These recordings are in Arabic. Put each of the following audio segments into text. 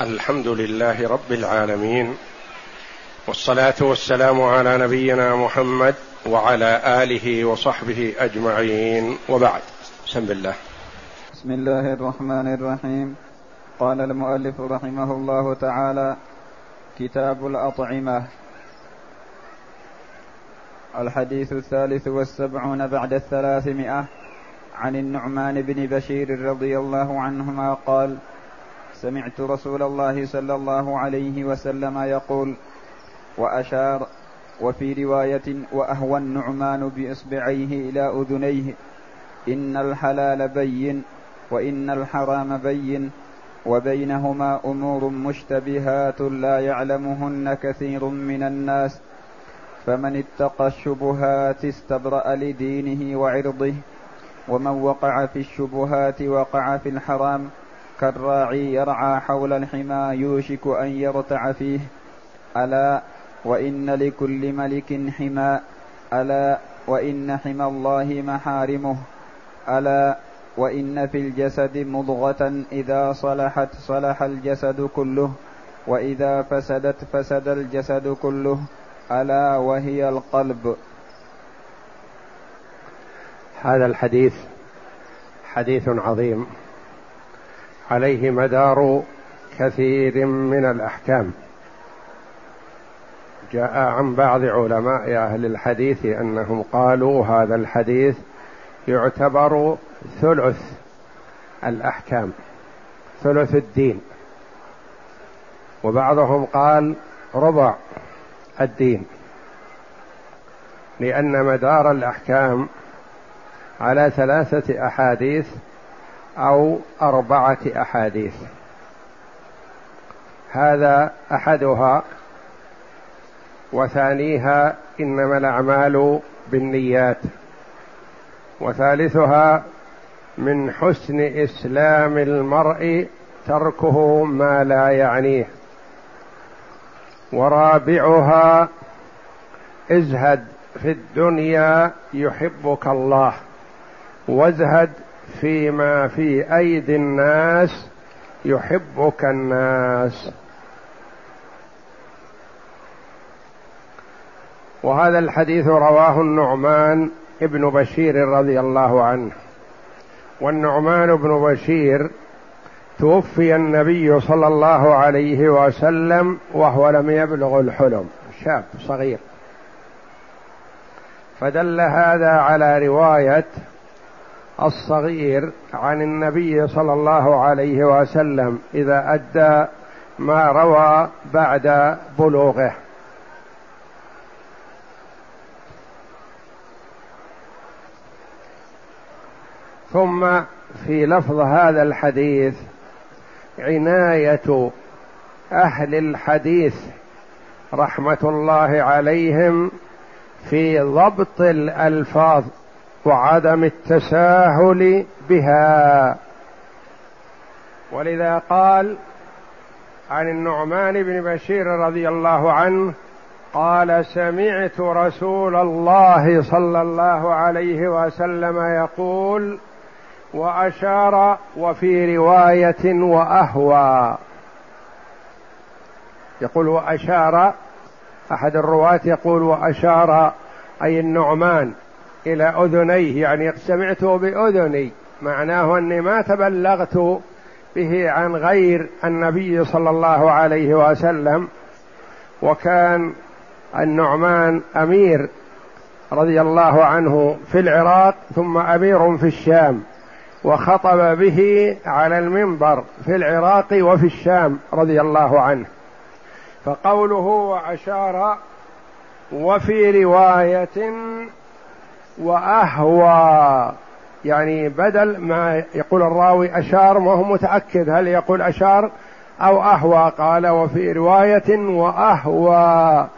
الحمد لله رب العالمين والصلاة والسلام على نبينا محمد وعلى آله وصحبه أجمعين وبعد. بسم الله. بسم الله الرحمن الرحيم. قال المؤلف رحمه الله تعالى كتاب الأطعمة. الحديث الثالث والسبعون بعد الثلاثمائة عن النعمان بن بشير رضي الله عنهما قال سمعت رسول الله صلى الله عليه وسلم يقول وأشار وفي رواية وأهوى النعمان بإصبعيه إلى أذنيه إن الحلال بين وإن الحرام بين وبينهما أمور مشتبهات لا يعلمهن كثير من الناس فمن اتقى الشبهات استبرأ لدينه وعرضه ومن وقع في الشبهات وقع في الحرام كالراعي يرعى حول الحمى يوشك أن يرتع فيه. ألا وإن لكل ملك حمى. ألا وإن حمى الله محارمه. ألا وإن في الجسد مضغة إذا صلحت صلح الجسد كله. وإذا فسدت فسد الجسد كله. ألا وهي القلب. هذا الحديث حديث عظيم. عليه مدار كثير من الأحكام. جاء عن بعض علماء أهل الحديث أنهم قالوا هذا الحديث يعتبر ثلث الأحكام ثلث الدين. وبعضهم قال ربع الدين لأن مدار الأحكام على ثلاثة أحاديث أو أربعة أحاديث. هذا أحدها وثانيها إنما الأعمال بالنيات وثالثها من حسن إسلام المرء تركه ما لا يعنيه. ورابعها ازهد في الدنيا يحبك الله وازهد فيما في أيدي الناس يحبك الناس. وهذا الحديث رواه النعمان ابن بشير رضي الله عنه. والنعمان بن بشير توفي النبي صلى الله عليه وسلم وهو لم يبلغ الحلم. شاب صغير. فدل هذا على رواية الصغير عن النبي صلى الله عليه وسلم إذا أدى ما روى بعد بلوغه. ثم في لفظ هذا الحديث عناية أهل الحديث رحمة الله عليهم في ضبط الألفاظ. وعدم التساهل بها. ولذا قال عن النعمان بن بشير رضي الله عنه قال سمعت رسول الله صلى الله عليه وسلم يقول وأشار وفي رواية وأهوى. يقول وأشار أحد الرواة يقول وأشار أي النعمان. إلى أذنيه يعني سمعته بأذني. معناه أني ما تبلغت به عن غير النبي صلى الله عليه وسلم وكان النعمان أمير رضي الله عنه في العراق ثم أمير في الشام وخطب به على المنبر في العراق وفي الشام رضي الله عنه. فقوله وأشار وفي رواية وأهوى. يعني بدل ما يقول الراوي أشار ما هو متأكد هل يقول أشار أو أهوى؟ قال وفي رواية وأهوى.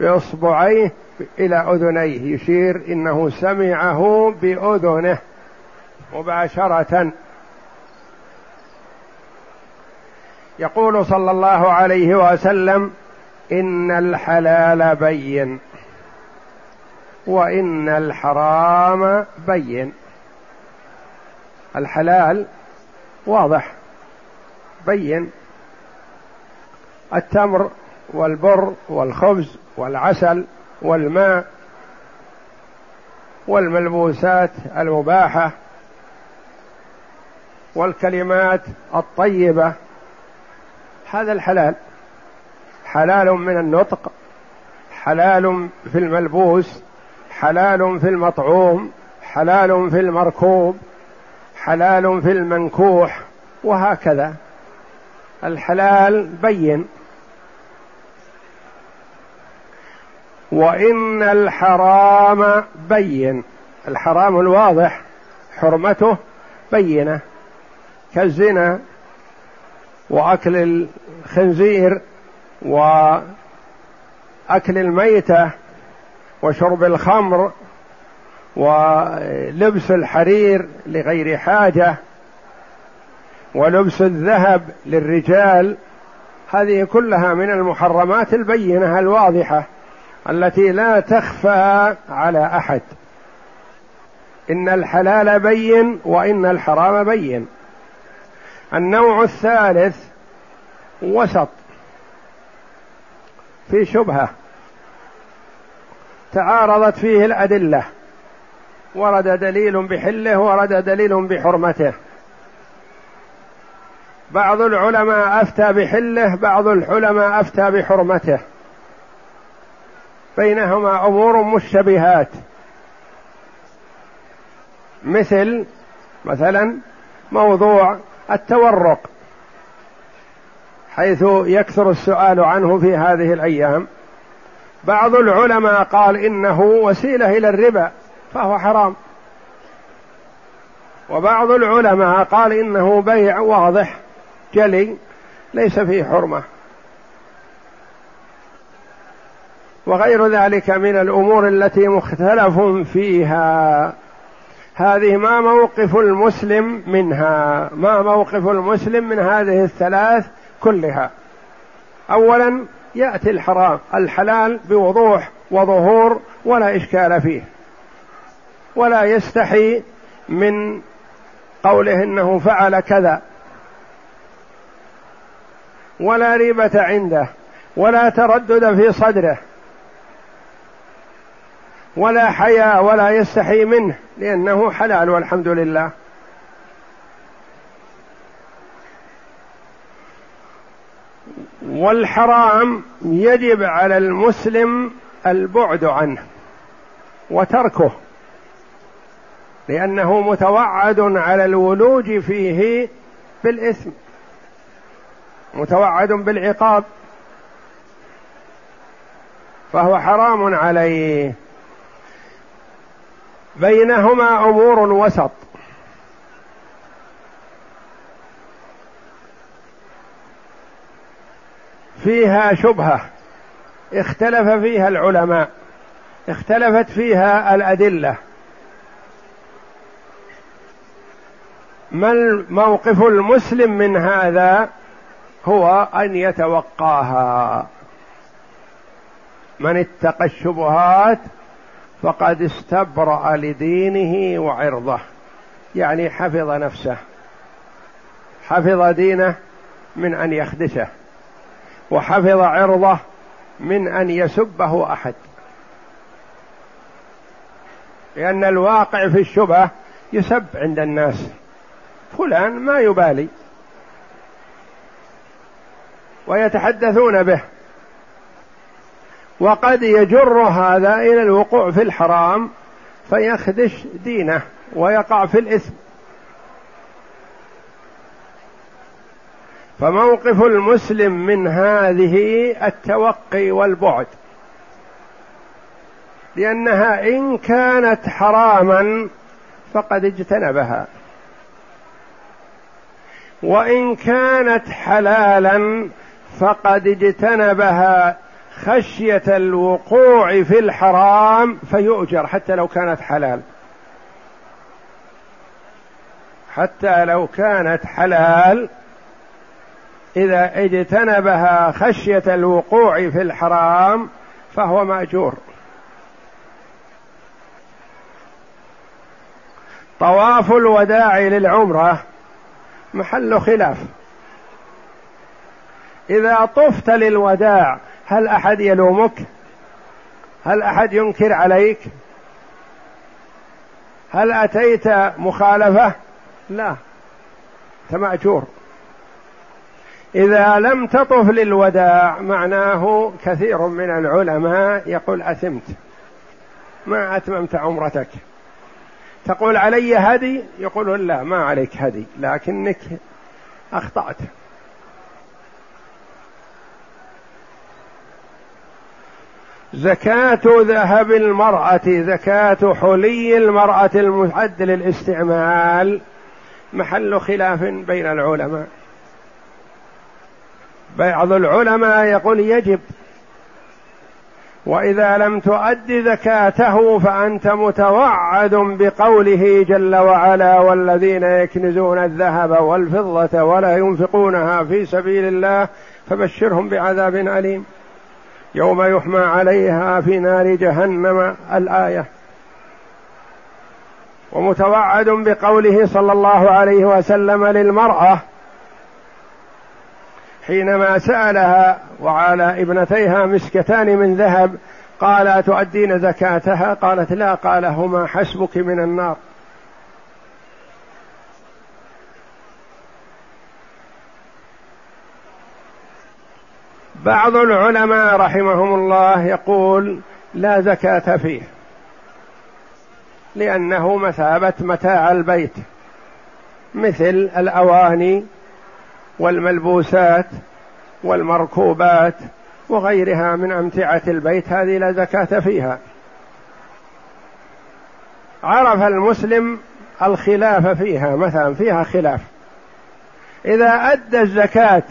بإصبعيه إلى أذنيه. يشير إنه سمعه بأذنه مباشرة. يقول صلى الله عليه وسلم إن الحلال بين. وإن الحرام بين. الحلال واضح. بين. التمر والبر والخبز والعسل والماء والملبوسات المباحة والكلمات الطيبة. هذا الحلال. حلال من النطق. حلال في الملبوس. حلال في المطعوم حلال في المركوب حلال في المنكوح وهكذا. الحلال بين. وإن الحرام بين. الحرام الواضح. حرمته بينة. كالزنا وأكل الخنزير وأكل الميتة وشرب الخمر ولبس الحرير لغير حاجة ولبس الذهب للرجال هذه كلها من المحرمات البينة الواضحة التي لا تخفى على أحد. إن الحلال بين وإن الحرام بين. النوع الثالث وسط في شبهة. تعارضت فيه الأدلة. ورد دليل بحله ورد دليل بحرمته. بعض العلماء أفتى بحله بعض العلماء أفتى بحرمته. بينهما أمور مشتبهات. مثل مثلا موضوع التورق حيث يكثر السؤال عنه في هذه الأيام. بعض العلماء قال إنه وسيلة إلى الربا فهو حرام. وبعض العلماء قال إنه بيع واضح جلي ليس فيه حرمة. وغير ذلك من الأمور التي مختلف فيها. هذه ما موقف المسلم منها ما موقف المسلم من هذه الثلاث كلها. اولا يأتي الحرام الحلال بوضوح وظهور ولا إشكال فيه. ولا يستحي من قوله إنه فعل كذا. ولا ريبة عنده ولا تردد في صدره. ولا حياء ولا يستحي منه لأنه حلال والحمد لله. والحرام يجب على المسلم البعد عنه وتركه لأنه متوعد على الولوج فيه بالإثم متوعد بالعقاب فهو حرام عليه. بينهما أمور وسط فيها شبهة. اختلف فيها العلماء. اختلفت فيها الأدلة. ما الموقف المسلم من هذا؟ هو أن يتوقاها. من اتقى الشبهات فقد استبرأ لدينه وعرضه. يعني حفظ نفسه. حفظ دينه من أن يخدشه. وحفظ عرضه من أن يسبه أحد. لأن الواقع في الشبهة يسب عند الناس. فلان ما يبالي. ويتحدثون به. وقد يجر هذا إلى الوقوع في الحرام فيخدش دينه ويقع في الإثم. فموقف المسلم من هذه التوقي والبعد. لأنها إن كانت حراما فقد اجتنبها. وإن كانت حلالا فقد اجتنبها خشية الوقوع في الحرام فيؤجر حتى لو كانت حلال. حتى لو كانت حلال إذا اجتنبها خشية الوقوع في الحرام فهو مأجور. طواف الوداع للعمرة محل خلاف. إذا طفت للوداع هل أحد يلومك؟ هل أحد ينكر عليك؟ هل أتيت مخالفة؟ لا أنت مأجور إذا لم تطف للوداع معناه كثير من العلماء يقول أثمت ما أتممت عمرتك. تقول علي هدي؟ يقول لا ما عليك هدي لكنك أخطأت. زكاة ذهب المرأة زكاة حلي المرأة المعد للاستعمال محل خلاف بين العلماء. بعض العلماء يقول يجب. وإذا لم تؤد زكاته فأنت متوعد بقوله جل وعلا والذين يكنزون الذهب والفضة ولا ينفقونها في سبيل الله فبشرهم بعذاب أليم. يوم يحمى عليها في نار جهنم الآية. ومتوعد بقوله صلى الله عليه وسلم للمرأة حينما سألها وعلى ابنتيها مسكتان من ذهب قال تؤدين زكاتها؟ قالت لا. قال هما حسبك من النار. بعض العلماء رحمهم الله يقول لا زكاة فيه لأنه مثابة متاع البيت مثل الأواني والملبوسات والمركوبات وغيرها من أمتعة البيت هذه لا زكاة فيها. عرف المسلم الخلاف فيها مثلا فيها خلاف. إذا أدى الزكاة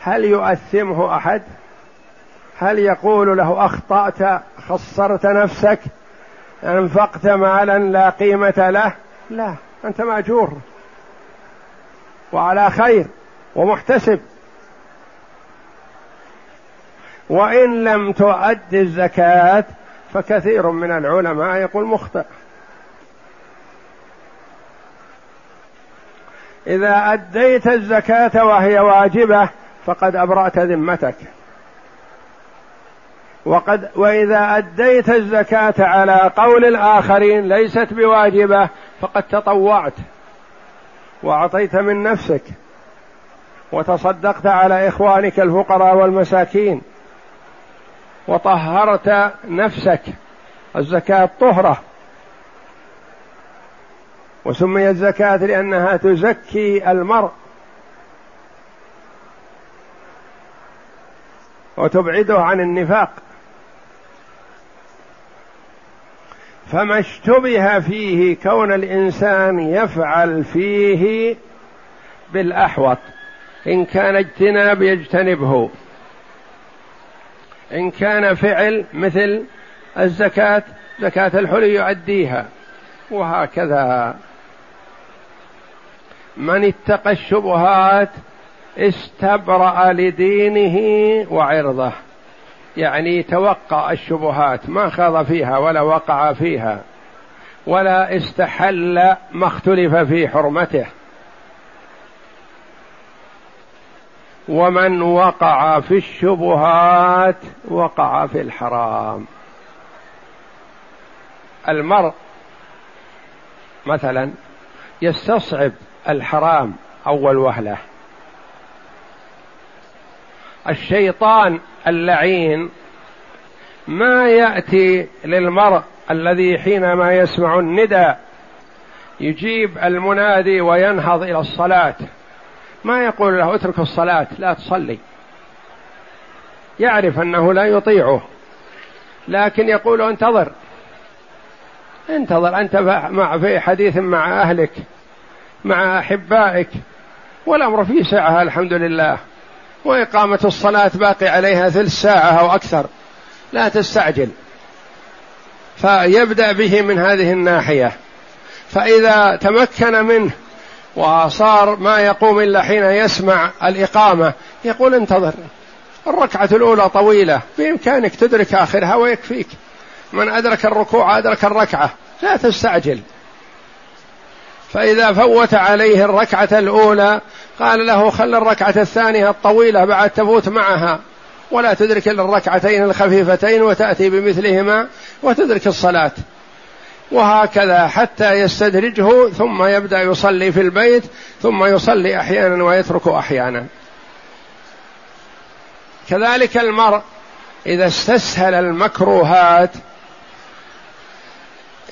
هل يؤثمه أحد؟ هل يقول له أخطأت خسرت نفسك أنفقت مالا لا قيمة له؟ لا أنت مأجور. وعلى خير. ومحتسب. وإن لم تؤد الزكاة فكثير من العلماء يقول مخطئ. إذا أديت الزكاة وهي واجبة فقد أبرأت ذمتك. وقد وإذا أديت الزكاة على قول الآخرين ليست بواجبة فقد تطوعت. وأعطيت من نفسك. وتصدقت على إخوانك الفقراء والمساكين. وطهرت نفسك. الزكاة طهرة. وسميت زكاه لأنها تزكي المرء. وتبعده عن النفاق. فما اشتبه فيه كون الإنسان يفعل فيه بالأحوط. إن كان اجتناب يجتنبه. إن كان فعل مثل الزكاة زكاة الحلي يؤديها وهكذا. من اتقى الشبهات استبرأ لدينه وعرضه. يعني توقع الشبهات ما خاض فيها ولا وقع فيها ولا استحل ما اختلف في حرمته. ومن وقع في الشبهات وقع في الحرام. المرء مثلا يستصعب الحرام أول وهلة. الشيطان اللعين ما يأتي للمرء الذي حينما يسمع الندى يجيب المنادي وينهض إلى الصلاة. ما يقول له اترك الصلاة لا تصلي. يعرف أنه لا يطيعه لكن يقول انتظر. انتظر أنت مع في حديث مع أهلك مع أحبائك والأمر في سعه الحمد لله. وإقامة الصلاة باقي عليها ثلث ساعة أو أكثر. لا تستعجل. فيبدأ به من هذه الناحية. فإذا تمكن منه وصار ما يقوم إلا حين يسمع الإقامة. يقول انتظر الركعة الأولى طويلة بإمكانك تدرك آخرها ويكفيك. من أدرك الركوع أدرك الركعة لا تستعجل. فإذا فوت عليه الركعة الأولى قال له خل الركعة الثانية الطويلة بعد تفوت معها ولا تدرك إلا الركعتين الخفيفتين وتأتي بمثلهما وتدرك الصلاة. وهكذا حتى يستدرجه ثم يبدأ يصلي في البيت ثم يصلي أحيانا ويترك أحيانا. كذلك المرء إذا استسهل المكروهات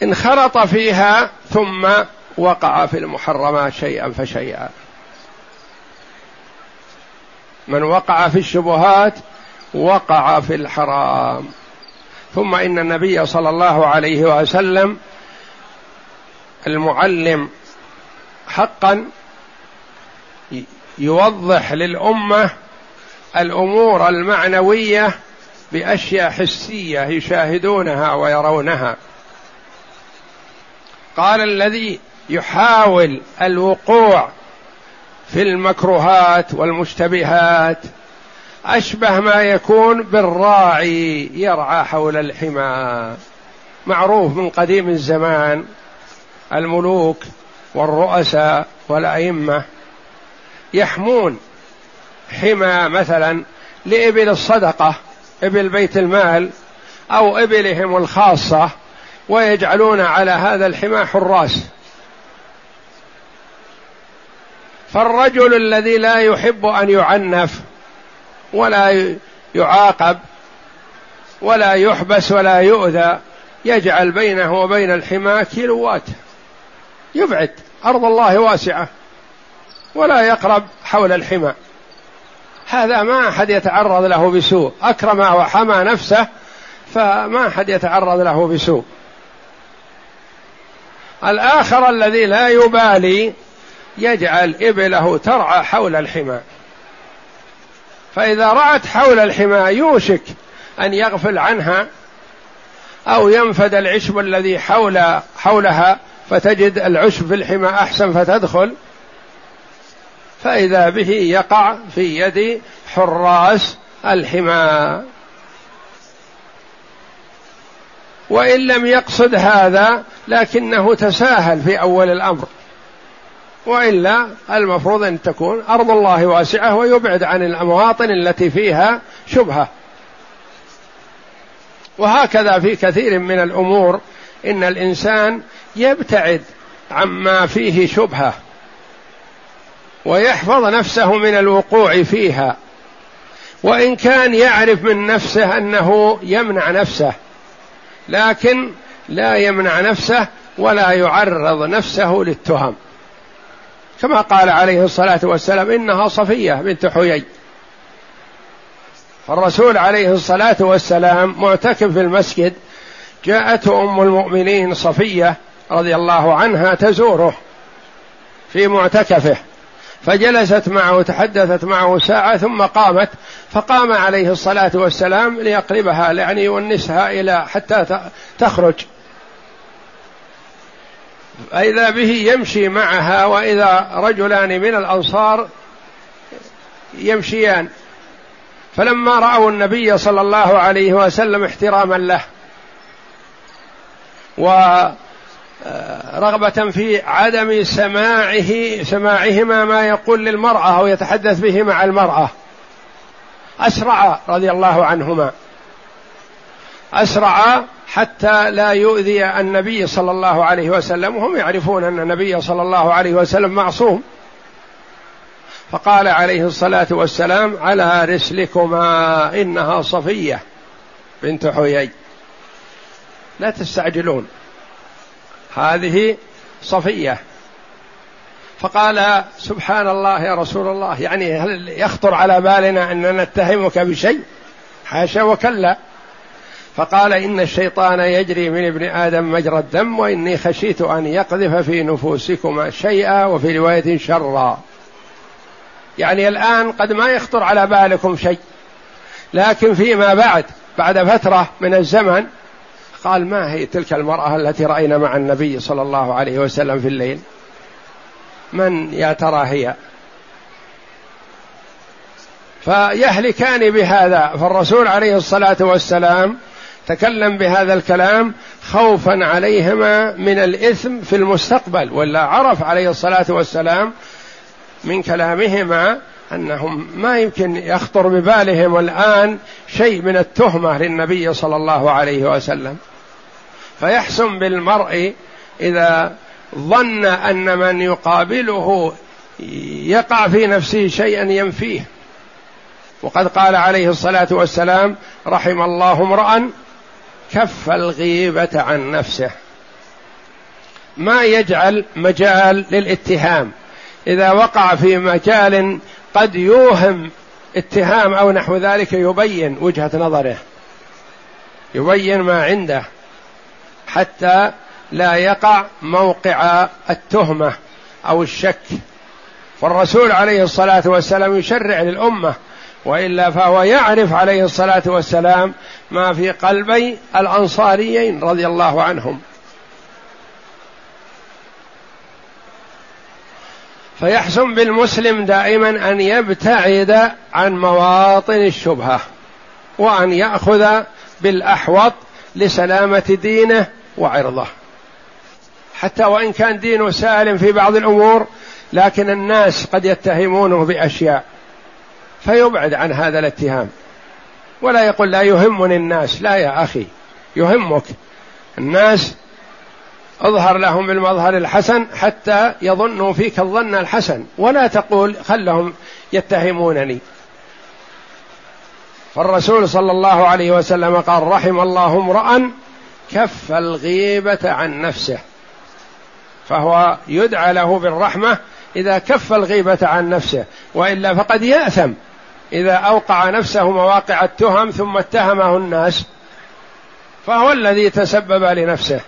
انخرط فيها ثم وقع في المحرمات شيئا فشيئا. من وقع في الشبهات وقع في الحرام. ثم إن النبي صلى الله عليه وسلم المعلم حقا يوضح للأمة الأمور المعنوية بأشياء حسية يشاهدونها ويرونها. قال الذي يحاول الوقوع في المكروهات والمشتبهات أشبه ما يكون بالراعي يرعى حول الحمى. معروف من قديم الزمان الملوك والرؤساء والأئمة يحمون حمى مثلا لإبل الصدقة إبل بيت المال أو إبلهم الخاصة ويجعلون على هذا الحمى حراس. فالرجل الذي لا يحب أن يعنف ولا يعاقب ولا يحبس ولا يؤذى يجعل بينه وبين الحمى كيلوات يبعد أرض الله واسعة ولا يقرب حول الحمى. هذا ما أحد يتعرض له بسوء. أكرم وحمى نفسه فما أحد يتعرض له بسوء. الآخر الذي لا يبالي يجعل إبله ترعى حول الحمى. فإذا رعت حول الحمى يوشك أن يغفل عنها أو ينفد العشب الذي حول حولها فتجد العشب في الحمى أحسن فتدخل. فإذا به يقع في يد حراس الحمى وإن لم يقصد هذا لكنه تساهل في أول الأمر. وإلا المفروض أن تكون أرض الله واسعة ويبعد عن المواطن التي فيها شبهة. وهكذا في كثير من الأمور إن الإنسان يبتعد عما فيه شبهة ويحفظ نفسه من الوقوع فيها. وإن كان يعرف من نفسه أنه يمنع نفسه لكن لا يمنع نفسه ولا يعرض نفسه للتهم. كما قال عليه الصلاة والسلام إنها صفية بنت حيي. فالرسول عليه الصلاة والسلام معتكف في المسجد جاءته أم المؤمنين صفية رضي الله عنها تزوره في معتكفه. فجلست معه وتحدثت معه ساعة ثم قامت فقام عليه الصلاة والسلام ليقربها يعني يونسها إلى حتى تخرج. فإذا به يمشي معها وإذا رجلان من الأنصار يمشيان. فلما رأوا النبي صلى الله عليه وسلم احتراما له ورغبة في عدم سماعه سماعهما ما يقول للمرأة أو يتحدث به مع المرأة. أسرع رضي الله عنهما. أسرع حتى لا يؤذي النبي صلى الله عليه وسلم. وهم يعرفون أن النبي صلى الله عليه وسلم معصوم. فقال عليه الصلاة والسلام على رسلكما إنها صفية بنت حيي. لا تستعجلون. هذه صفية. فقال سبحان الله يا رسول الله. يعني هل يخطر على بالنا أن نتهمك بشيء؟ حاشا وكلا. فقال إن الشيطان يجري من ابن آدم مجرى الدم وإني خشيت أن يقذف في نفوسكما شيئا وفي رواية شرا. يعني الآن قد ما يخطر على بالكم شيء لكن فيما بعد بعد فترة من الزمن قال ما هي تلك المرأة التي رأينا مع النبي صلى الله عليه وسلم في الليل؟ من يا ترى هي؟ فيهلكان بهذا فالرسول عليه الصلاة والسلام تكلم بهذا الكلام خوفا عليهما من الإثم في المستقبل ولا عرف عليه الصلاة والسلام من كلامهما أنهم ما يمكن يخطر ببالهم الآن شيء من التهمة للنبي صلى الله عليه وسلم. فيحسن بالمرء إذا ظن أن من يقابله يقع في نفسه شيئا ينفيه. وقد قال عليه الصلاة والسلام رحم الله امرا كف الغيبة عن نفسه. ما يجعل مجال للاتهام. إذا وقع في مجال قد يوهم اتهام أو نحو ذلك يبين وجهة نظره. يبين ما عنده. حتى لا يقع موقع التهمة أو الشك. فالرسول عليه الصلاة والسلام يشرع للأمة وإلا فهو يعرف عليه الصلاة والسلام ما في قلبي الأنصاريين رضي الله عنهم. فيحسن بالمسلم دائما أن يبتعد عن مواطن الشبهة وأن يأخذ بالأحوط لسلامة دينه وعرضه. حتى وإن كان دينه سالم في بعض الأمور لكن الناس قد يتهمونه بأشياء. فيبعد عن هذا الاتهام. ولا يقول لا يهمني الناس. لا يا أخي يهمك. الناس أظهر لهم بالمظهر الحسن حتى يظنوا فيك الظن الحسن. ولا تقول خلهم يتهمونني. فالرسول صلى الله عليه وسلم قال رحم الله امرأ كف الغيبة عن نفسه. فهو يدعى له بالرحمة إذا كف الغيبة عن نفسه وإلا فقد يأثم. إذا أوقع نفسه مواقع التهم ثم اتهمه الناس فهو الذي تسبب لنفسه.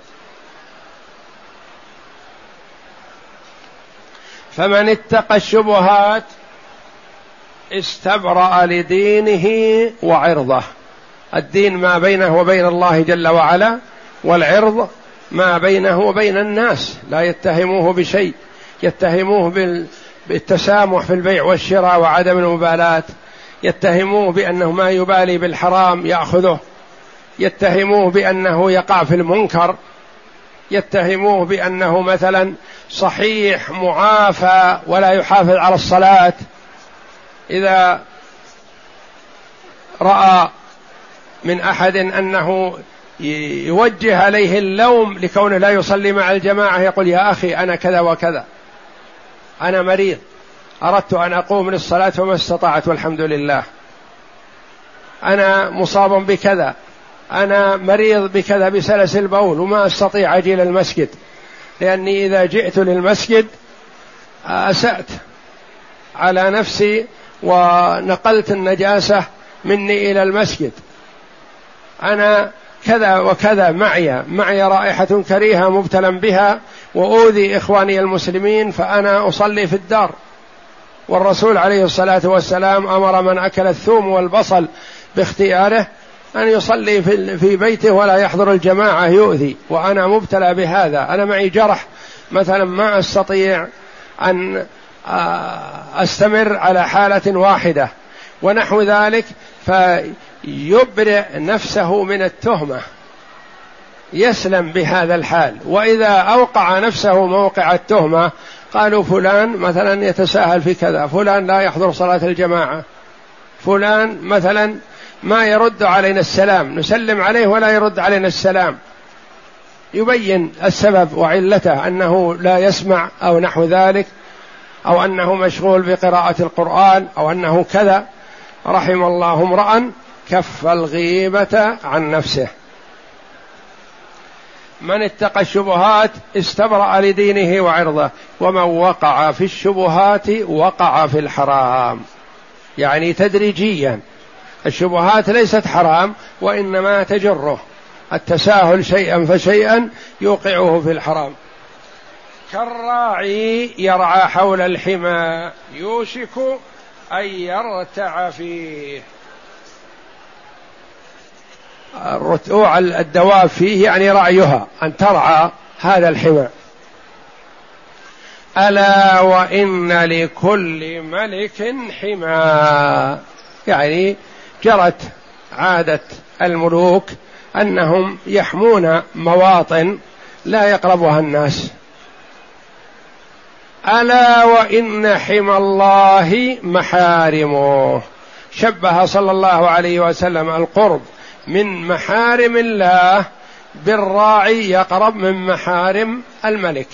فمن اتقى الشبهات استبرأ لدينه وعرضه. الدين ما بينه وبين الله جل وعلا والعرض ما بينه وبين الناس. لا يتهموه بشيء يتهموه بالتسامح في البيع والشراء وعدم المبالاة. يتهموه بأنه ما يبالي بالحرام يأخذه. يتهموه بأنه يقع في المنكر. يتهموه بأنه مثلا صحيح معافى ولا يحافظ على الصلاة. إذا رأى من أحد أنه يوجه عليه اللوم لكونه لا يصلي مع الجماعة يقول يا أخي أنا كذا وكذا. أنا مريض. أردت أن أقوم للصلاة وما استطعت والحمد لله. أنا مصاب بكذا. أنا مريض بكذا بسلس البول وما أستطيع أجي إلى المسجد لأني إذا جئت للمسجد أسأت على نفسي ونقلت النجاسة مني إلى المسجد. أنا كذا وكذا معي معي رائحة كريهة مبتلا بها وأوذي إخواني المسلمين فأنا أصلي في الدار. والرسول عليه الصلاة والسلام أمر من أكل الثوم والبصل باختياره أن يصلي في بيته ولا يحضر الجماعة يؤذي. وأنا مبتلى بهذا. أنا معي جرح. مثلا ما أستطيع أن أستمر على حالة واحدة. ونحو ذلك فيبرئ نفسه من التهمة. يسلم بهذا الحال. وإذا أوقع نفسه موقع التهمة قالوا فلان مثلا يتساهل في كذا فلان لا يحضر صلاة الجماعة فلان مثلا ما يرد علينا السلام نسلم عليه ولا يرد علينا السلام. يبين السبب وعلته أنه لا يسمع أو نحو ذلك أو أنه مشغول بقراءة القرآن أو أنه كذا. رحم الله امرا كف الغيبة عن نفسه. من اتقى الشبهات استبرأ لدينه وعرضه ومن وقع في الشبهات وقع في الحرام. يعني تدريجيا. الشبهات ليست حرام وإنما تجره. التساهل شيئا فشيئا يوقعه في الحرام. كالراعي يرعى حول الحمى يوشك أن يرتع فيه. رتوع الدواب فيه يعني رعيها أن ترعى هذا الحمى. ألا وإن لكل ملك حمى. يعني جرت عادة الملوك أنهم يحمون مواطن لا يقربها الناس. ألا وإن حمى الله محارمه. شبه صلى الله عليه وسلم القرب. من محارم الله. بالراعي يقرب من محارم الملك.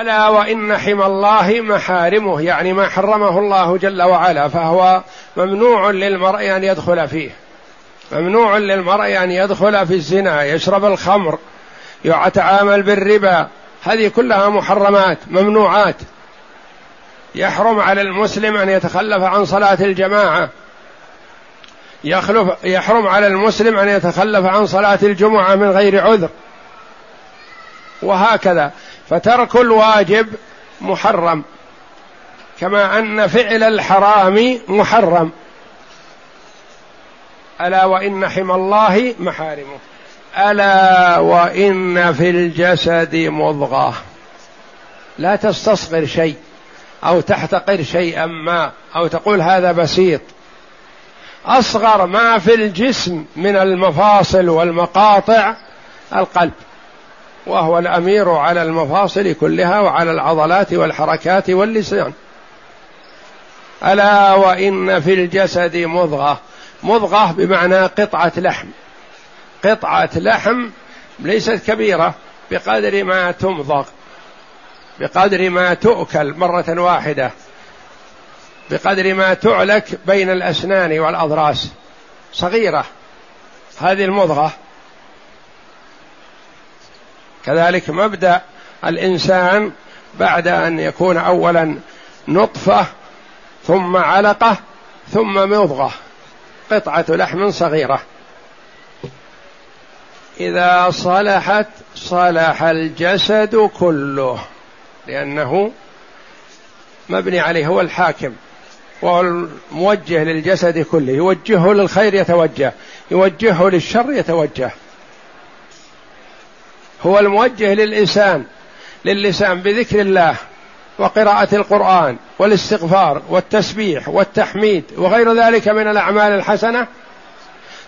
ألا وإن حمى الله محارمه يعني ما حرمه الله جل وعلا فهو ممنوع للمرء أن يدخل فيه. ممنوع للمرء أن يدخل في الزنا يشرب الخمر يتعامل بالربا. هذه كلها محرمات ممنوعات. يحرم على المسلم أن يتخلف عن صلاة الجماعة. يخلف يحرم على المسلم أن يتخلف عن صلاة الجمعة من غير عذر. وهكذا. فترك الواجب محرم. كما أن فعل الحرام محرم. ألا وإن حمى الله محارمه. ألا وإن في الجسد مضغة. لا تستصغر شيء أو تحتقر شيئا ما أو تقول هذا بسيط. أصغر ما في الجسم من المفاصل والمقاطع القلب وهو الأمير على المفاصل كلها وعلى العضلات والحركات واللسان. ألا وإن في الجسد مضغة مضغة بمعنى قطعة لحم. قطعة لحم ليست كبيرة بقدر ما تمضغ بقدر ما تؤكل مرة واحدة. بقدر ما تعلك بين الأسنان والأضراس. صغيرة. هذه المضغة. كذلك مبدأ الإنسان بعد أن يكون اولا نطفة ثم علقة ثم مضغة. قطعة لحم صغيرة. إذا صلحت صلح الجسد كله. لأنه مبني عليه هو الحاكم. وهو الموجه للجسد كله. يوجهه للخير يتوجه. يوجهه للشر يتوجه. هو الموجه للإنسان. للسان بذكر الله وقراءة القرآن والاستغفار والتسبيح والتحميد وغير ذلك من الأعمال الحسنة.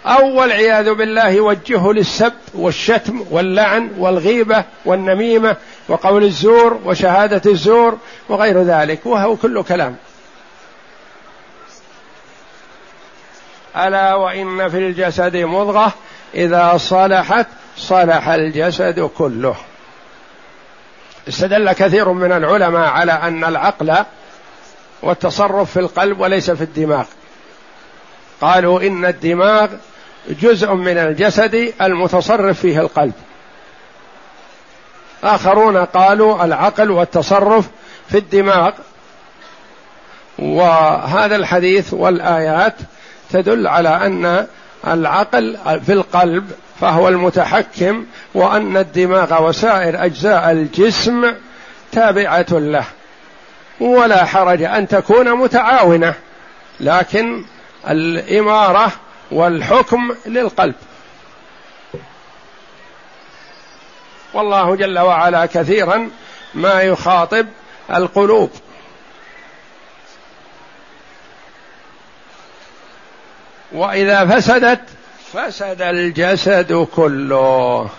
أو والعياذ بالله يوجهه للسب والشتم واللعن والغيبة والنميمة وقول الزور وشهادة الزور وغير ذلك. وهو كل كلام. ألا وإن في الجسد مضغة إذا صلحت صلح الجسد كله. استدل كثير من العلماء على أن العقل والتصرف في القلب وليس في الدماغ. قالوا إن الدماغ جزء من الجسد المتصرف فيه القلب. آخرون قالوا العقل والتصرف في الدماغ. وهذا الحديث والآيات تدل على أن العقل في القلب فهو المتحكم وأن الدماغ وسائر أجزاء الجسم تابعة له. ولا حرج أن تكون متعاونة لكن الإمارة والحكم للقلب. والله جل وعلا كثيرا ما يخاطب القلوب. وإذا فسدت فسد الجسد كله.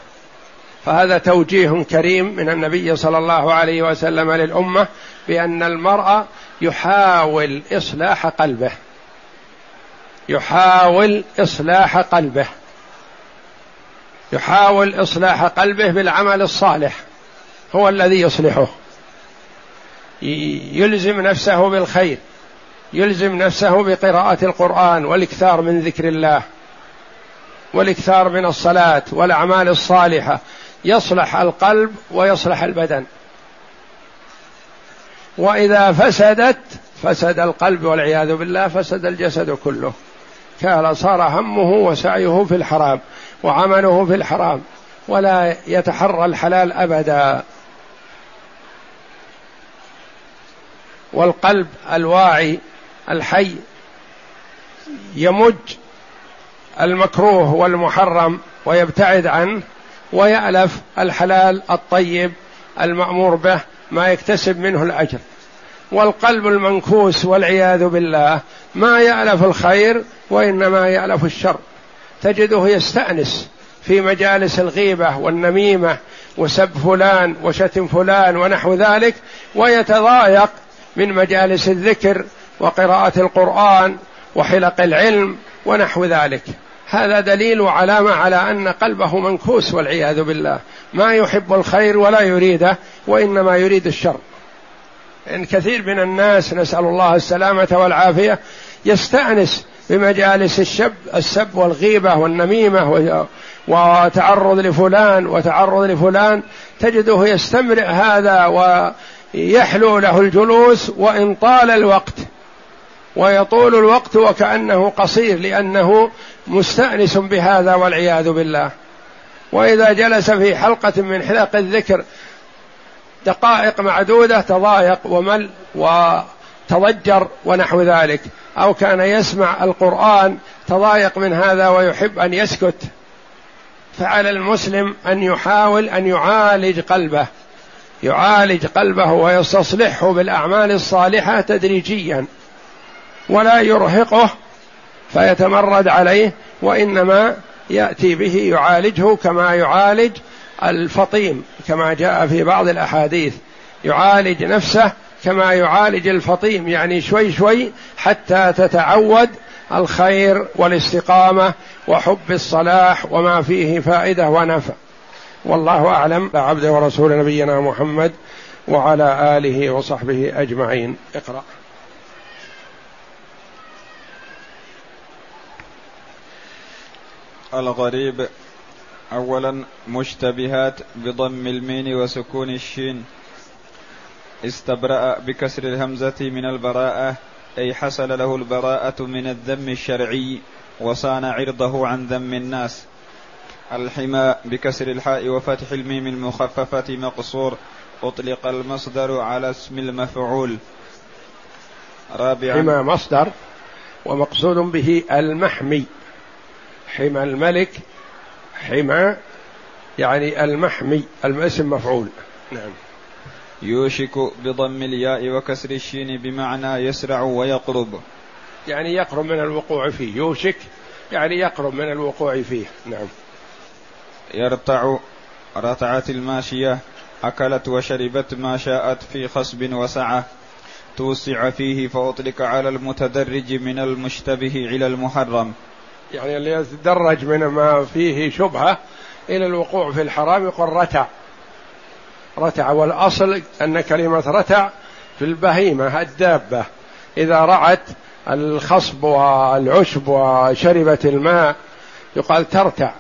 فهذا توجيه كريم من النبي صلى الله عليه وسلم للأمة بأن المرء يحاول إصلاح قلبه. يحاول إصلاح قلبه. يحاول إصلاح قلبه بالعمل الصالح. هو الذي يصلحه. يلزم نفسه بالخير. يلزم نفسه بقراءة القرآن والإكثار من ذكر الله والإكثار من الصلاة والأعمال الصالحة. يصلح القلب ويصلح البدن. وإذا فسدت فسد القلب والعياذ بالله فسد الجسد كله. كان صار همه وسعيه في الحرام وعمله في الحرام ولا يتحرى الحلال أبدا. والقلب الواعي الحي يمج المكروه والمحرم ويبتعد عنه ويألف الحلال الطيب المأمور به ما يكتسب منه الأجر. والقلب المنكوس والعياذ بالله ما يألف الخير وإنما يألف الشر. تجده يستأنس في مجالس الغيبة والنميمة وسب فلان وشتم فلان ونحو ذلك ويتضايق من مجالس الذكر وقراءة القرآن وحلق العلم ونحو ذلك. هذا دليل وعلامة على أن قلبه منكوس والعياذ بالله. ما يحب الخير ولا يريده وإنما يريد الشر. إن كثير من الناس نسأل الله السلامة والعافية يستأنس بمجالس الشب السب والغيبة والنميمة وتعرض لفلان وتعرض لفلان. تجده يستمرئ هذا ويحلو له الجلوس وإن طال الوقت ويطول الوقت وكأنه قصير لأنه مستأنس بهذا والعياذ بالله. وإذا جلس في حلقة من حلق الذكر دقائق معدودة تضايق ومل وتضجر ونحو ذلك. أو كان يسمع القرآن تضايق من هذا ويحب أن يسكت. فعلى المسلم أن يحاول أن يعالج قلبه. يعالج قلبه ويستصلحه بالأعمال الصالحة تدريجيا. ولا يرهقه فيتمرد عليه وإنما يأتي به يعالجه كما يعالج الفطيم كما جاء في بعض الأحاديث. يعالج نفسه كما يعالج الفطيم يعني شوي شوي حتى تتعود الخير والاستقامة وحب الصلاح وما فيه فائدة ونفع. والله أعلم. عبده ورسول نبينا محمد وعلى آله وصحبه أجمعين. اقرأ. الغريب. اولا مشتبهات بضم المين وسكون الشين. استبرأ بكسر الهمزة من البراءة أي حصل له البراءة من الذم الشرعي وصان عرضه عن ذم الناس. الحمى بكسر الحاء وفتح الميم المخففة مقصور أطلق المصدر على اسم المفعول. رابعا حمى مصدر ومقصود به المحمي. حمى الملك حمى يعني المحمي الاسم مفعول. نعم. يوشك بضم الياء وكسر الشين بمعنى يسرع ويقرب. يعني يقرب من الوقوع فيه. يوشك يعني يقرب من الوقوع فيه. نعم. يرتع رتعت الماشية أكلت وشربت ما شاءت في خصب وسعة. توسع فيه فأطلق على المتدرج من المشتبه إلى المحرم. يعني اللي يتدرج من ما فيه شبهة إلى الوقوع في الحرام يقول رتع. رتع والأصل أن كلمة رتع في البهيمة الدابة. إذا رعت الخصب والعشب وشربت الماء يقال ترتع.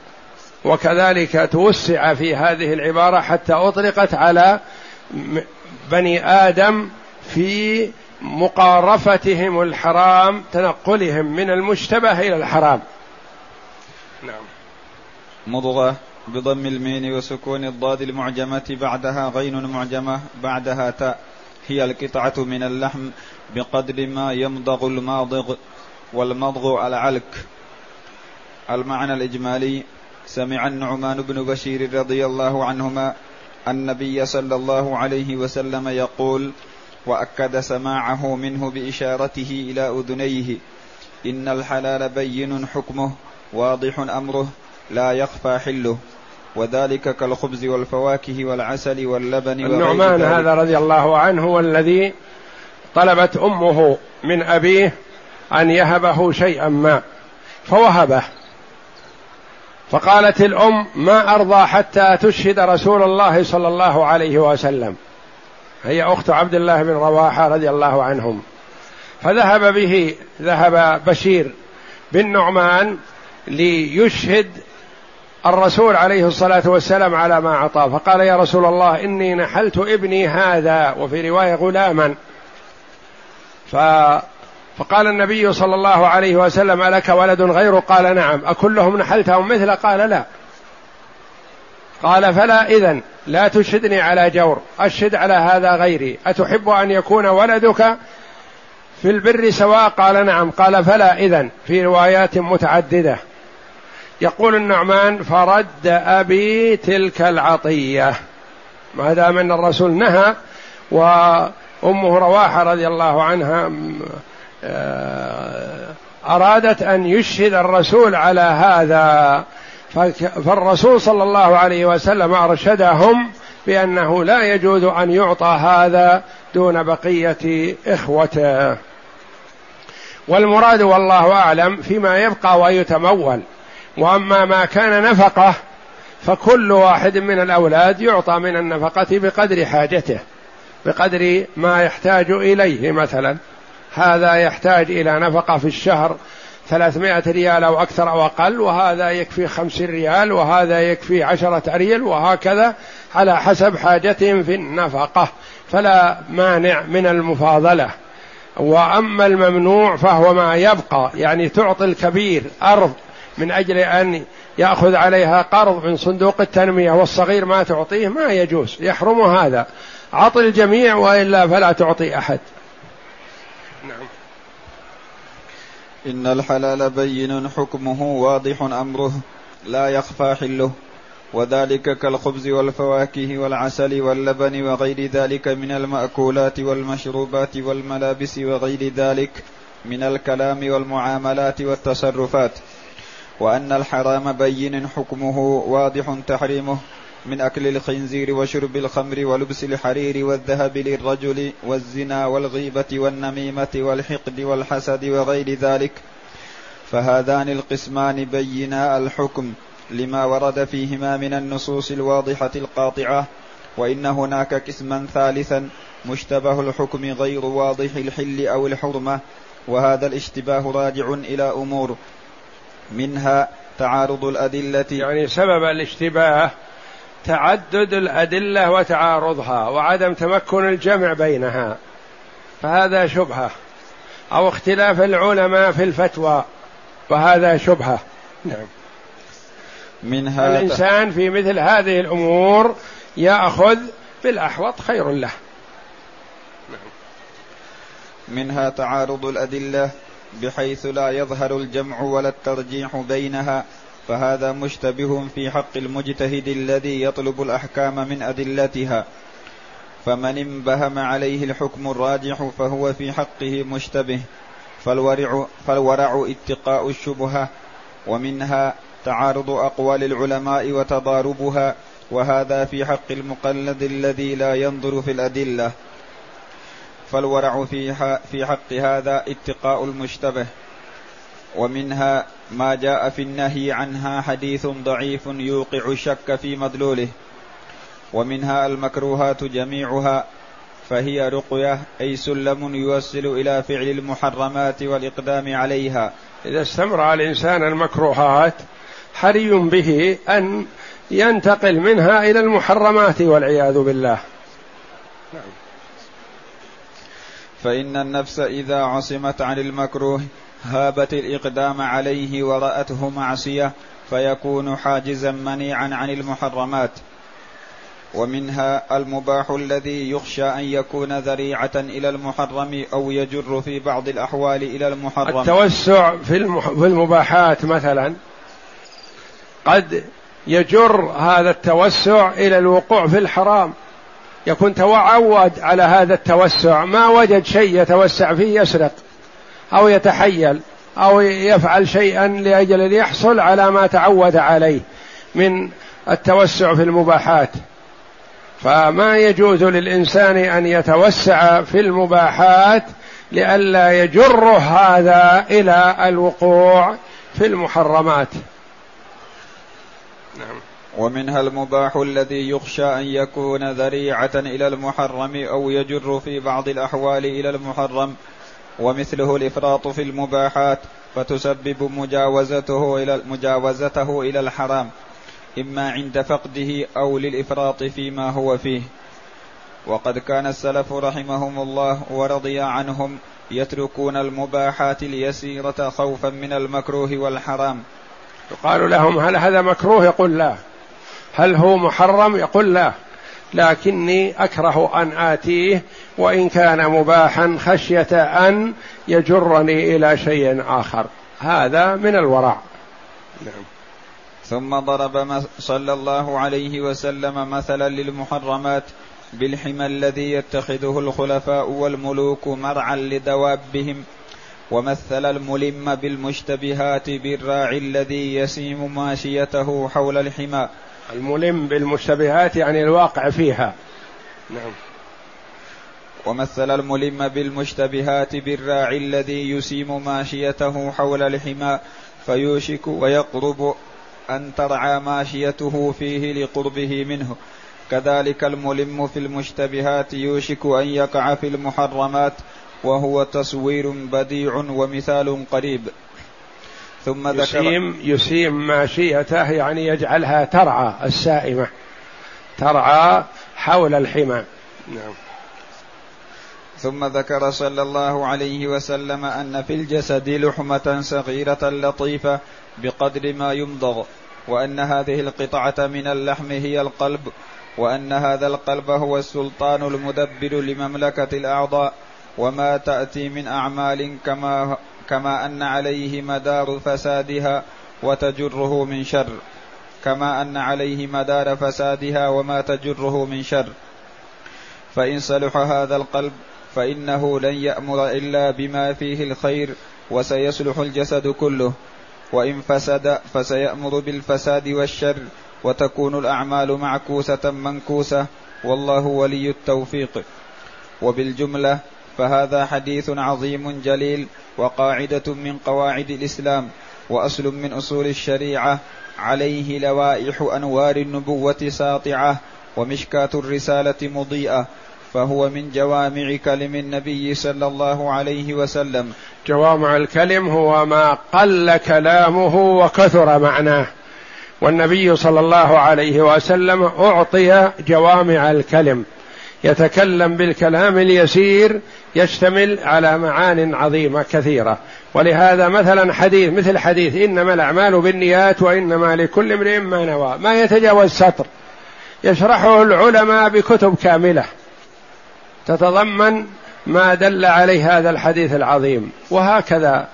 وكذلك توسع في هذه العبارة حتى أطلقت على بني آدم في مقارفتهم الحرام تنقلهم من المشتبه إلى الحرام. نعم. مضغة بضم المين وسكون الضاد المعجمة بعدها غين معجمة بعدها تاء. هي القطعة من اللحم بقدر ما يمضغ الماضغ والمضغ العلك. المعنى الإجمالي سمع النعمان بن بشير رضي الله عنهما النبي صلى الله عليه وسلم يقول وأكد سماعه منه بإشارته إلى أذنيه إن الحلال بين حكمه واضح أمره لا يخفى حله. وذلك كالخبز والفواكه والعسل واللبن النعمان هذا رضي الله عنه هو الذي طلبت أمه من أبيه أن يهبه شيئا ما فوهبه. فقالت الأم ما أرضى حتى تشهد رسول الله صلى الله عليه وسلم. هي أخت عبد الله بن رواحة رضي الله عنهم. فذهب به ذهب بشير بن نعمان ليشهد الرسول عليه الصلاة والسلام على ما اعطاه فقال يا رسول الله إني نحلت ابني هذا وفي رواية غلاما. ف فقال النبي صلى الله عليه وسلم ألك ولد غيره قال نعم. أكلهم نحلتهم مثل قال لا. قال فلا إذن لا تشهدني على جور. أشهد على هذا غيري. أتحب أن يكون ولدك في البر سواء؟ قال نعم. قال فلا إذن في روايات متعددة. يقول النعمان فرد أبي تلك العطية. ما دام أن الرسول نهى وأمه رواحة رضي الله عنها آه، أرادت أن يشهد الرسول على هذا فالرسول صلى الله عليه وسلم أرشدهم بأنه لا يجوز أن يعطى هذا دون بقية إخوته. والمراد والله أعلم فيما يبقى ويتمول. وأما ما كان نفقة فكل واحد من الأولاد يعطى من النفقة بقدر حاجته بقدر ما يحتاج إليه مثلا. هذا يحتاج إلى نفقة في الشهر ثلاثمائة ريال أو أكثر أو أقل وهذا يكفي خمسين ريال وهذا يكفي عشرة ريال وهكذا على حسب حاجتهم في النفقة. فلا مانع من المفاضلة. وأما الممنوع فهو ما يبقى يعني تعطي الكبير أرض من أجل أن يأخذ عليها قرض من صندوق التنمية والصغير ما تعطيه ما يجوز يحرم هذا. عط الجميع وإلا فلا تعطي أحد. نعم. إن الحلال بين حكمه واضح أمره لا يخفى حله وذلك كالخبز والفواكه والعسل واللبن وغير ذلك من المأكولات والمشروبات والملابس وغير ذلك من الكلام والمعاملات والتصرفات. وأن الحرام بين حكمه واضح تحريمه من أكل الخنزير وشرب الخمر ولبس الحرير والذهب للرجل والزنا والغيبة والنميمة والحقد والحسد وغير ذلك. فهذان القسمان بينا الحكم لما ورد فيهما من النصوص الواضحة القاطعة وإن هناك قسما ثالثا مشتبه الحكم غير واضح الحل أو الحرمة وهذا الاشتباه راجع إلى أمور منها تعارض الأدلة. يعني سبب الاشتباه تعدد الأدلة وتعارضها وعدم تمكن الجمع بينها فهذا شبهة. أو اختلاف العلماء في الفتوى وهذا شبهة. نعم. منها الإنسان في مثل هذه الأمور يأخذ بالأحوط خير له. منها تعارض الأدلة. بحيث لا يظهر الجمع ولا الترجيح بينها فهذا مشتبه في حق المجتهد الذي يطلب الأحكام من أدلتها. فمن انبهم عليه الحكم الراجح فهو في حقه مشتبه. فالورع, فالورع اتقاء الشبهة ومنها تعارض أقوال العلماء وتضاربها وهذا في حق المقلد الذي لا ينظر في الأدلة. فالورع في في حق هذا اتقاء المشتبه ومنها ما جاء في النهي عنها حديث ضعيف يوقع الشك في مدلوله ومنها المكروهات جميعها فهي رقية أي سلم يوصل إلى فعل المحرمات والإقدام عليها. إذا استمر الإنسان المكروهات حري به أن ينتقل منها إلى المحرمات والعياذ بالله. نعم. فإن النفس إذا عصمت عن المكروه هابت الإقدام عليه ورأته معصية فيكون حاجزا منيعا عن المحرمات. ومنها المباح الذي يخشى أن يكون ذريعة إلى المحرم أو يجر في بعض الأحوال إلى المحرم. التوسع في, المباحات مثلا قد يجر هذا التوسع إلى الوقوع في الحرام. يكون تعود على هذا التوسع ما وجد شيء يتوسع فيه يسرق أو يتحيل أو يفعل شيئا لأجل ان يحصل على ما تعود عليه من التوسع في المباحات. فما يجوز للإنسان أن يتوسع في المباحات لئلا يجره هذا إلى الوقوع في المحرمات. نعم. ومنها المباح الذي يخشى أن يكون ذريعة إلى المحرم أو يجر في بعض الأحوال إلى المحرم ومثله الإفراط في المباحات فتسبب مجاوزته إلى مجاوزته إلى الحرام إما عند فقده أو للإفراط فيما هو فيه. وقد كان السلف رحمهم الله ورضي عنهم يتركون المباحات اليسيرة خوفا من المكروه والحرام. يقال لهم هل هذا مكروه؟ يقول لا. هل هو محرم؟ يقول لا. لكني أكره أن آتيه وإن كان مباحا خشية أن يجرني إلى شيء آخر. هذا من الورع نعم. ثم ضرب صلى الله عليه وسلم مثلا للمحرمات بالحمى الذي يتخذه الخلفاء والملوك مرعا لدوابهم ومثل الملم بالمشتبهات بالراعي الذي يسيم ماشيته حول الحمى. الملم بالمشتبهات يعني الواقع فيها. نعم. ومثل الملم بالمشتبهات بالراعي الذي يسيم ماشيته حول الحمى فيوشك ويقرب أن ترعى ماشيته فيه لقربه منه. كذلك الملم في المشتبهات يوشك أن يقع في المحرمات وهو تصوير بديع ومثال قريب. ثم ذكر يسيم يسيم ماشيته يعني يجعلها ترعى السائمة. ترعى حول الحمى. نعم. ثم ذكر صلى الله عليه وسلم أن في الجسد لحمة صغيرة لطيفة بقدر ما يمضغ وأن هذه القطعة من اللحم هي القلب وأن هذا القلب هو السلطان المدبر لمملكة الأعضاء وما تأتي من أعمال كما كما أن عليه مدار فسادها وتجره من شر. كما أن عليه مدار فسادها وما تجره من شر. فإن صلح هذا القلب فإنه لن يأمر إلا بما فيه الخير وسيصلح الجسد كله. وإن فسد فسيأمر بالفساد والشر وتكون الأعمال معكوسة منكوسة. والله ولي التوفيق. وبالجملة فهذا حديث عظيم جليل وقاعدة من قواعد الإسلام وأصل من أصول الشريعة عليه لوائح أنوار النبوة ساطعة ومشكاه الرسالة مضيئة فهو من جوامع كلم النبي صلى الله عليه وسلم. جوامع الكلم هو ما قل كلامه وكثر معناه. والنبي صلى الله عليه وسلم أعطي جوامع الكلم يتكلم بالكلام اليسير يشتمل على معان عظيمة كثيرة. ولهذا مثلا حديث مثل حديث إنما الأعمال بالنيات وإنما لكل امرئ ما نوى. ما يتجاوز سطر. يشرحه العلماء بكتب كاملة. تتضمن ما دل عليه هذا الحديث العظيم. وهكذا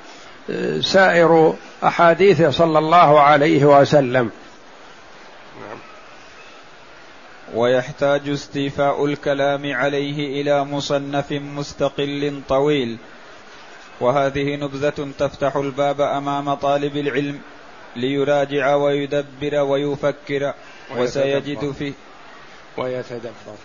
آه، سائر احاديث صلى الله عليه وسلم. ويحتاج استيفاء الكلام عليه إلى مصنف مستقل طويل. وهذه نبذة تفتح الباب أمام طالب العلم ليراجع ويدبر ويفكر وسيجد فيه ويتدبر.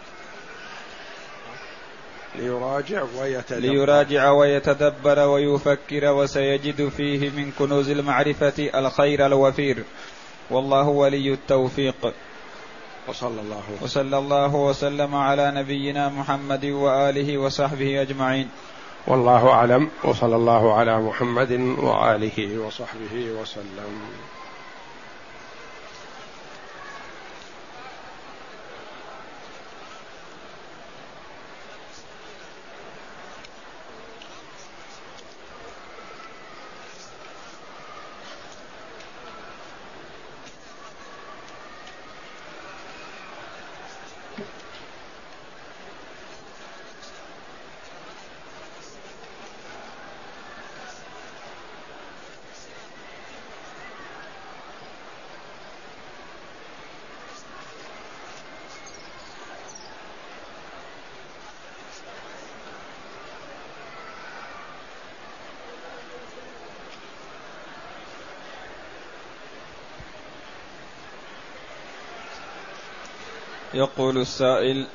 ليراجع ويتدبر. ليراجع ويتدبر ويفكر وسيجد فيه من كنوز المعرفة الخير الوفير. والله ولي التوفيق. وصلى الله وسلم. وصلى الله وسلم على نبينا محمد وآله وصحبه أجمعين. والله أعلم وصلى الله على محمد وآله وصحبه وسلم. يقول السائل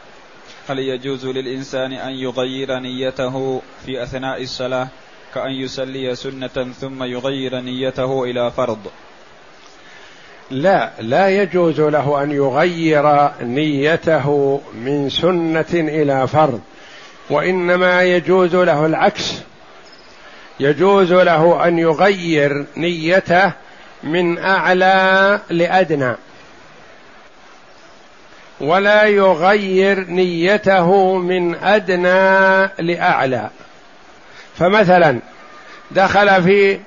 هل يجوز للإنسان أن يغير نيته في أثناء الصلاة كأن يصلي سنة ثم يغير نيته إلى فرض؟ لا لا يجوز له أن يغير نيته من سنة إلى فرض وإنما يجوز له العكس. يجوز له أن يغير نيته من أعلى لأدنى. ولا يغير نيته من أدنى لأعلى. فمثلا دخل في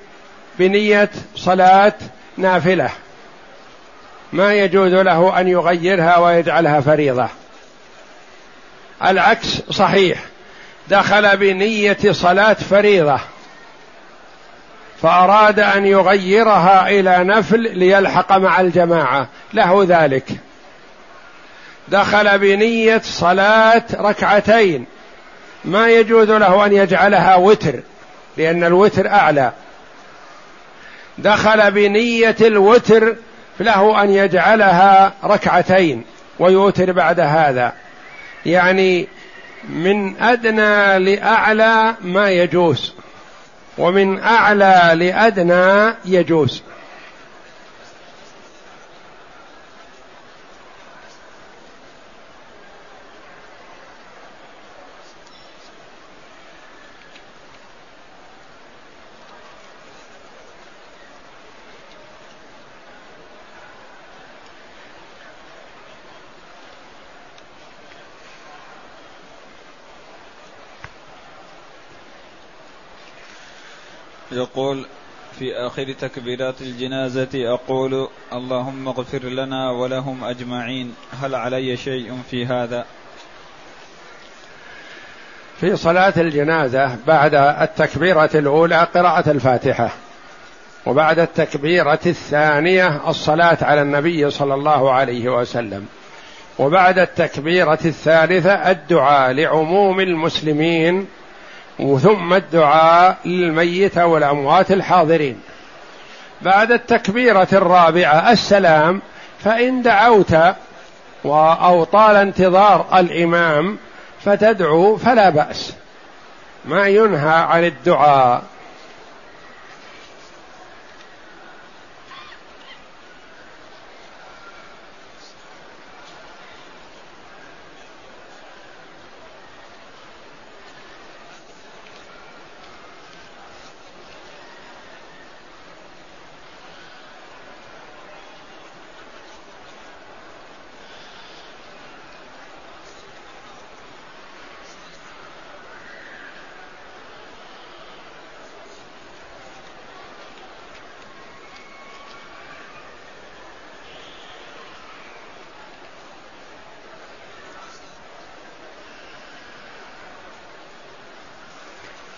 بنية صلاة نافلة. ما يجوز له أن يغيرها ويجعلها فريضة. العكس صحيح. دخل بنية صلاة فريضة. فأراد أن يغيرها إلى نفل ليلحق مع الجماعة. له ذلك. دخل بنية صلاة ركعتين. ما يجوز له أن يجعلها وتر لأن الوتر أعلى. دخل بنية الوتر له أن يجعلها ركعتين ويوتر بعد هذا. يعني من أدنى لأعلى ما يجوز ومن أعلى لأدنى يجوز. يقول في آخر تكبيرات الجنازة أقول اللهم اغفر لنا ولهم أجمعين. هل علي شيء في هذا؟ في صلاة الجنازة بعد التكبيرة الأولى قراءة الفاتحة وبعد التكبيرة الثانية الصلاة على النبي صلى الله عليه وسلم وبعد التكبيرة الثالثة الدعاء لعموم المسلمين ثم الدعاء للميت والأموات الحاضرين. بعد التكبيرة الرابعة السلام فإن دعوت أو طال انتظار الإمام فتدعو فلا بأس. ما ينهى عن الدعاء.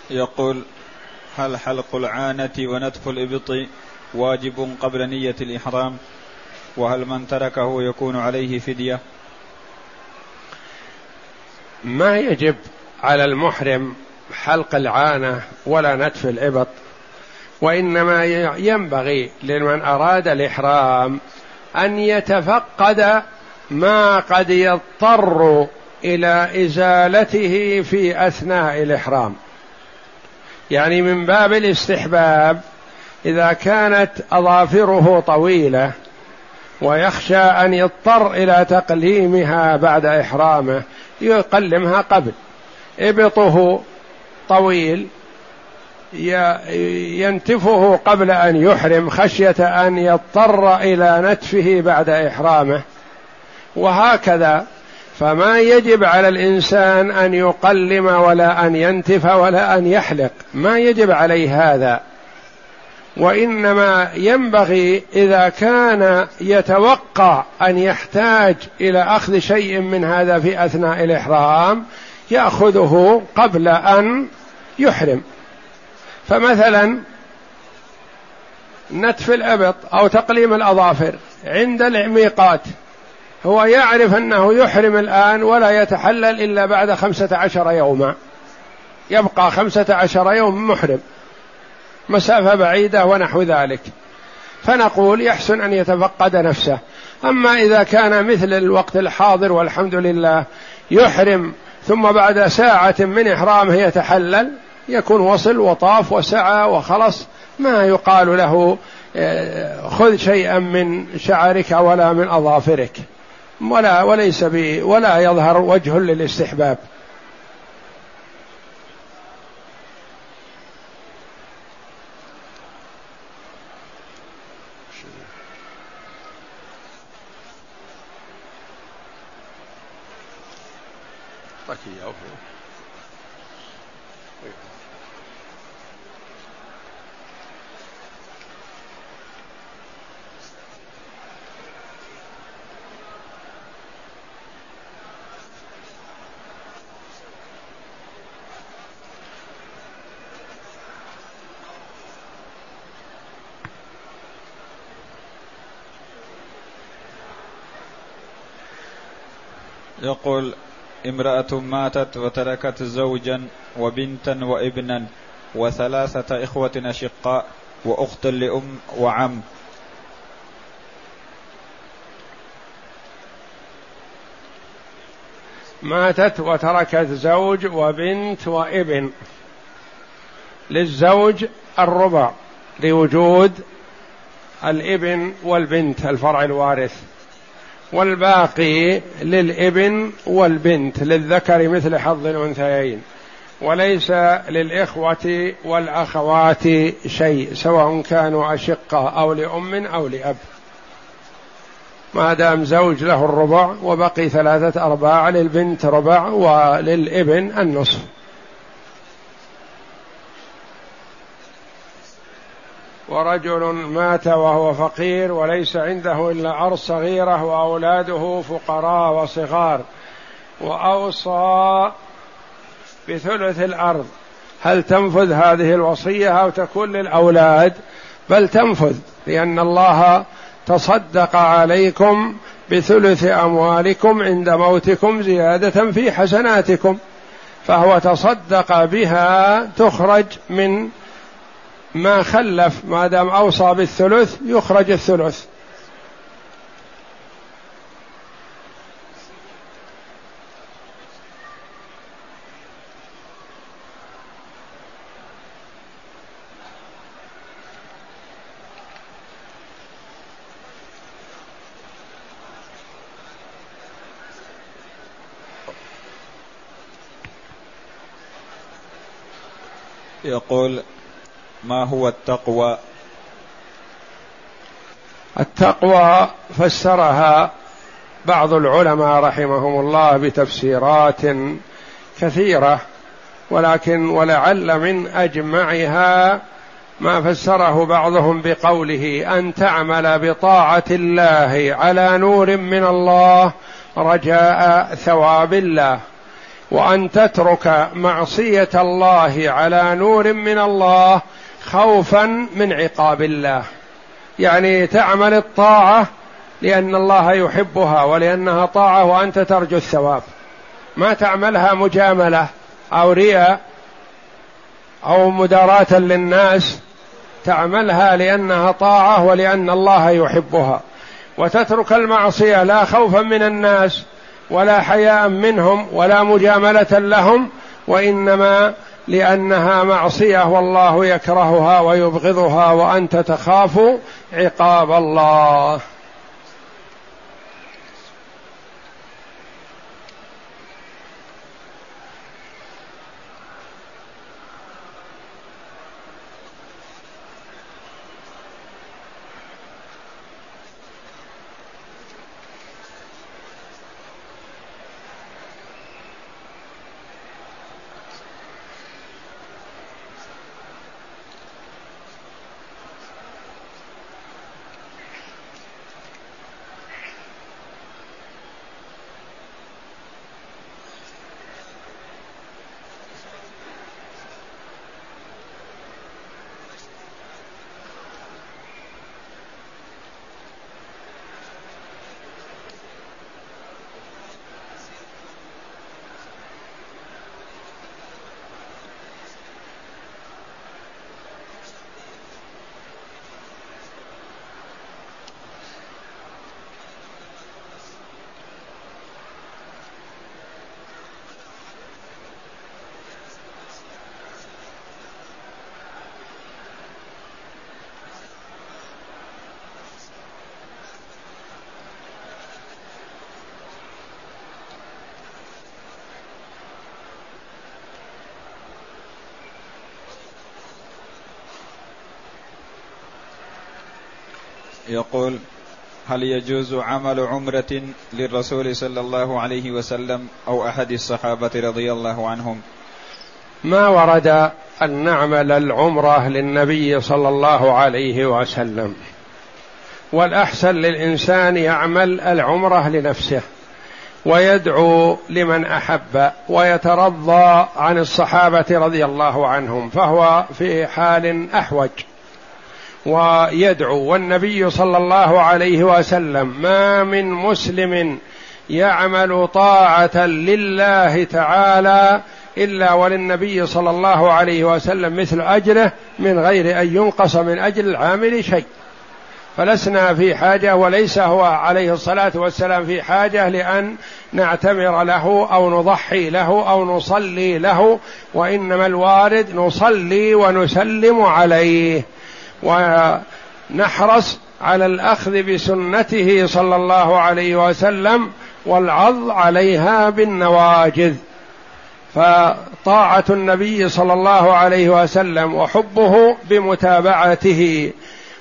يقول هل حلق العانة ونتف الإبط واجب قبل نية الإحرام؟ وهل من تركه يكون عليه فدية؟ ما يجب على المحرم حلق العانة ولا نتف الإبط وإنما ينبغي لمن أراد الإحرام أن يتفقد ما قد يضطر إلى إزالته في أثناء الإحرام. يعني من باب الاستحباب إذا كانت أظافره طويلة ويخشى أن يضطر إلى تقليمها بعد إحرامه يقلمها قبل. إبطه طويل ينتفه قبل أن يحرم خشية أن يضطر إلى نتفه بعد إحرامه. وهكذا فما يجب على الإنسان أن يقلم ولا أن ينتف ولا أن يحلق. ما يجب عليه هذا. وإنما ينبغي إذا كان يتوقع أن يحتاج إلى أخذ شيء من هذا في أثناء الإحرام يأخذه قبل أن يحرم. فمثلا نتف الأبط أو تقليم الأظافر. عند الميقات هو يعرف أنه يحرم الآن ولا يتحلل إلا بعد خمسة عشر يوما. يبقى خمسة عشر يوم محرم. مسافة بعيدة ونحو ذلك. فنقول يحسن أن يتفقد نفسه. أما إذا كان مثل الوقت الحاضر والحمد لله يحرم ثم بعد ساعة من إحرامه يتحلل يكون وصل وطاف وسعى وخلص. ما يقال له آه، خذ شيئا من شعرك ولا من أظافرك. ولا وليس ولا يظهر وجه للاستحباب. يقول امرأة ماتت وتركت زوجا وبنتا وابنا وثلاثة إخوة أشقاء وأخت لأم وعم. ماتت وتركت زوج وبنت وابن للزوج الربع لوجود الابن والبنت الفرع الوارث. والباقي للإبن والبنت للذكر مثل حظ الأنثيين وليس للإخوة والأخوات شيء سواء كانوا أشقة أو لأم أو لأب. ما دام زوج له الربع وبقي ثلاثة أرباع للبنت ربع وللإبن النصف. ورجل مات وهو فقير وليس عنده إلا ارض صغيرة وأولاده فقراء وصغار. وأوصى بثلث الأرض. هل تنفذ هذه الوصية أو تكون للأولاد؟ بل تنفذ لأن الله تصدق عليكم بثلث أموالكم عند موتكم زيادة في حسناتكم. فهو تصدق بها تخرج من ما خلف ما دام أوصى بالثلث يخرج الثلث. يقول ما هو التقوى؟ التقوى فسرها بعض العلماء رحمهم الله بتفسيرات كثيرة ولكن ولعل من أجمعها ما فسره بعضهم بقوله أن تعمل بطاعة الله على نور من الله رجاء ثواب الله وأن تترك معصية الله على نور من الله خوفا من عقاب الله. يعني تعمل الطاعة لأن الله يحبها ولأنها طاعة وأنت ترجو الثواب. ما تعملها مجاملة أو رياء أو مداراة للناس. تعملها لأنها طاعة ولأن الله يحبها. وتترك المعصية لا خوفا من الناس ولا حياء منهم ولا مجاملة لهم وإنما لأنها معصية والله يكرهها ويبغضها وأنت تخاف عقاب الله. يقول هل يجوز عمل عمرة للرسول صلى الله عليه وسلم أو أحد الصحابة رضي الله عنهم؟ ما ورد أن نعمل العمرة للنبي صلى الله عليه وسلم. والأحسن للإنسان يعمل العمرة لنفسه ويدعو لمن أحب ويترضى عن الصحابة رضي الله عنهم فهو في حال أحوج. ويدعو والنبي صلى الله عليه وسلم ما من مسلم يعمل طاعة لله تعالى إلا وللنبي صلى الله عليه وسلم مثل اجره من غير أن ينقص من اجر العامل شيء. فلسنا في حاجة وليس هو عليه الصلاة والسلام في حاجة لأن نعتمر له أو نضحي له أو نصلي له وإنما الوارد نصلي ونسلم عليه. ونحرص على الأخذ بسنته صلى الله عليه وسلم والعض عليها بالنواجذ. فطاعة النبي صلى الله عليه وسلم وحبه بمتابعته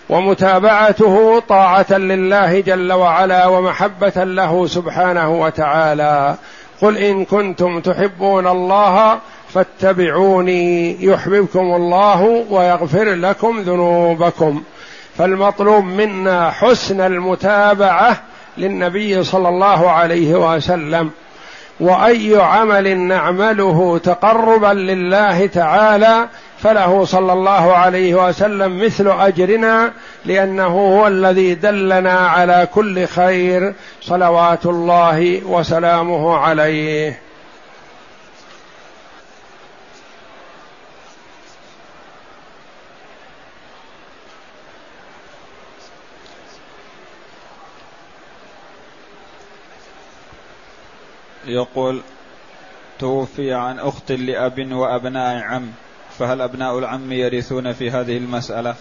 ومتابعته طاعة لله جل وعلا ومحبة له سبحانه وتعالى. قل إن كنتم تحبون الله فاتبعوني يحببكم الله ويغفر لكم ذنوبكم. فالمطلوب منا حسن المتابعة للنبي صلى الله عليه وسلم. وأي عمل نعمله تقربا لله تعالى فله صلى الله عليه وسلم مثل أجرنا لأنه هو الذي دلنا على كل خير صلوات الله وسلامه عليه. يقول توفي عن أخت لأب وأبناء عم فهل أبناء العم يرثون في هذه المسألة؟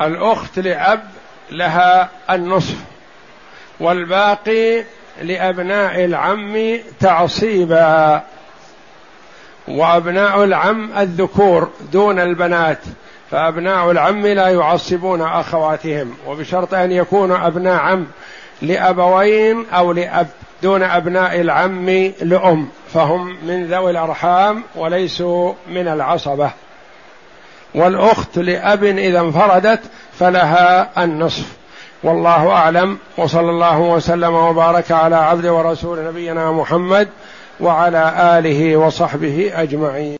الأخت لأب لها النصف والباقي لأبناء العم تعصيبا وأبناء العم الذكور دون البنات. فأبناء العم لا يعصبون أخواتهم وبشرط أن يكونوا أبناء عم لأبوين أو لأب دون أبناء العم لأم فهم من ذوي الأرحام وليسوا من العصبة. والأخت لأب إذا انفردت فلها النصف. والله أعلم وصلى الله وسلم وبارك على عبد ورسول نبينا محمد وعلى آله وصحبه أجمعين.